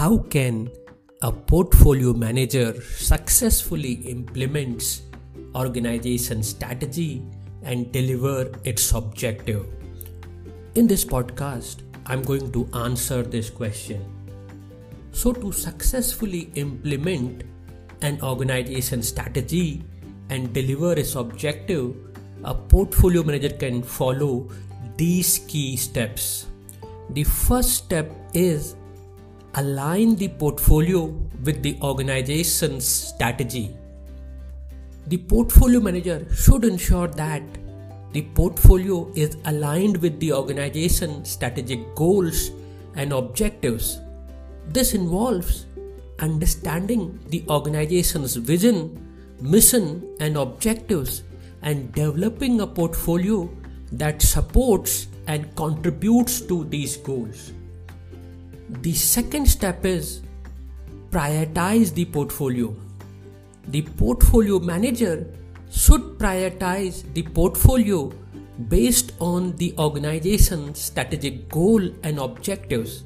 how can a portfolio manager successfully implements organization strategy and deliver its objective? In this podcast i'm going to answer this question. So to successfully implement an organization strategy and deliver its objective a portfolio manager can follow these key steps. The first step is align the portfolio with the organization's strategy. The portfolio manager should ensure that the portfolio is aligned with the organization's strategic goals and objectives. This involves understanding the organization's vision, mission, and objectives and developing a portfolio that supports and contributes to these goals. The second step is prioritize the portfolio. The portfolio manager should prioritize the portfolio based on the organization's strategic goal and objectives,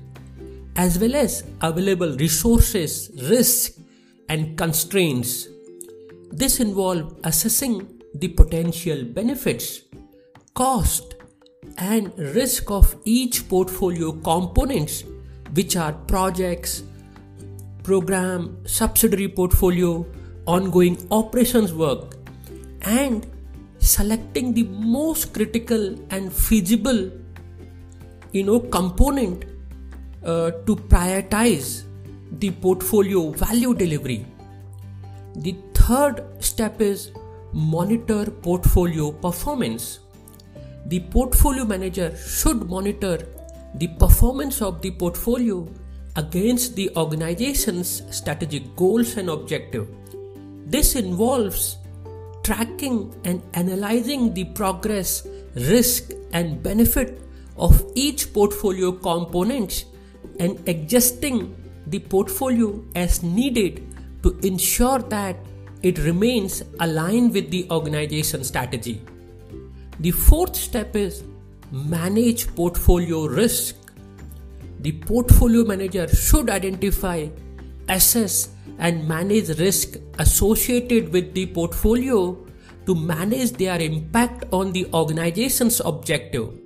as well as available resources, risk, and constraints. This involves assessing the potential benefits, cost, and risk of each portfolio components which are projects, program, subsidiary portfolio, ongoing operations work, and selecting the most critical and feasible you know component uh, to prioritize the portfolio value delivery. The third step is monitor portfolio performance. The portfolio manager should monitor the performance of the portfolio against the organization's strategic goals and objective. This involves tracking and analyzing the progress, risk, and benefit of each portfolio components and adjusting the portfolio as needed to ensure that it remains aligned with the organization strategy. The fourth step is manage portfolio risk. The portfolio manager should identify, assess, and manage risk associated with the portfolio to manage their impact on the organization's objective.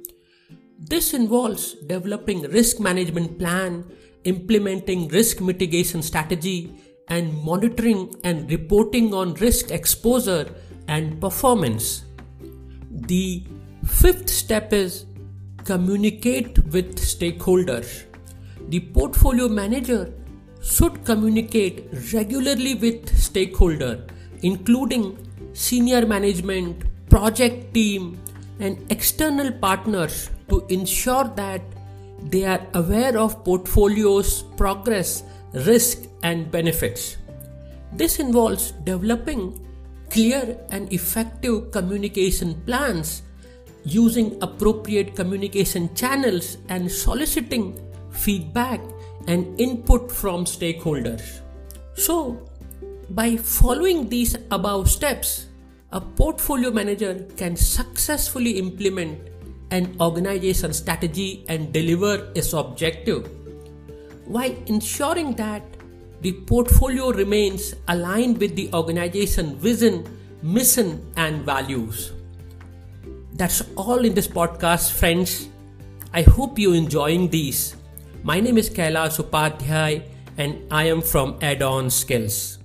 This involves developing risk management plan, implementing risk mitigation strategy, and monitoring and reporting on risk exposure and performance. The Fifth step is communicate with stakeholders. The portfolio manager should communicate regularly with stakeholder including senior management, project team and external partners to ensure that they are aware of portfolio's progress, risk and benefits. This involves developing clear and effective communication plans using appropriate communication channels and soliciting feedback and input from stakeholders. So, by following these above steps, a portfolio manager can successfully implement an organization strategy and deliver its objective while ensuring that the portfolio remains aligned with the organization vision, mission, and values. That's all in this podcast, friends. I hope you're enjoying these. My name is Kailash Upadhyay and I am from Add On Skills.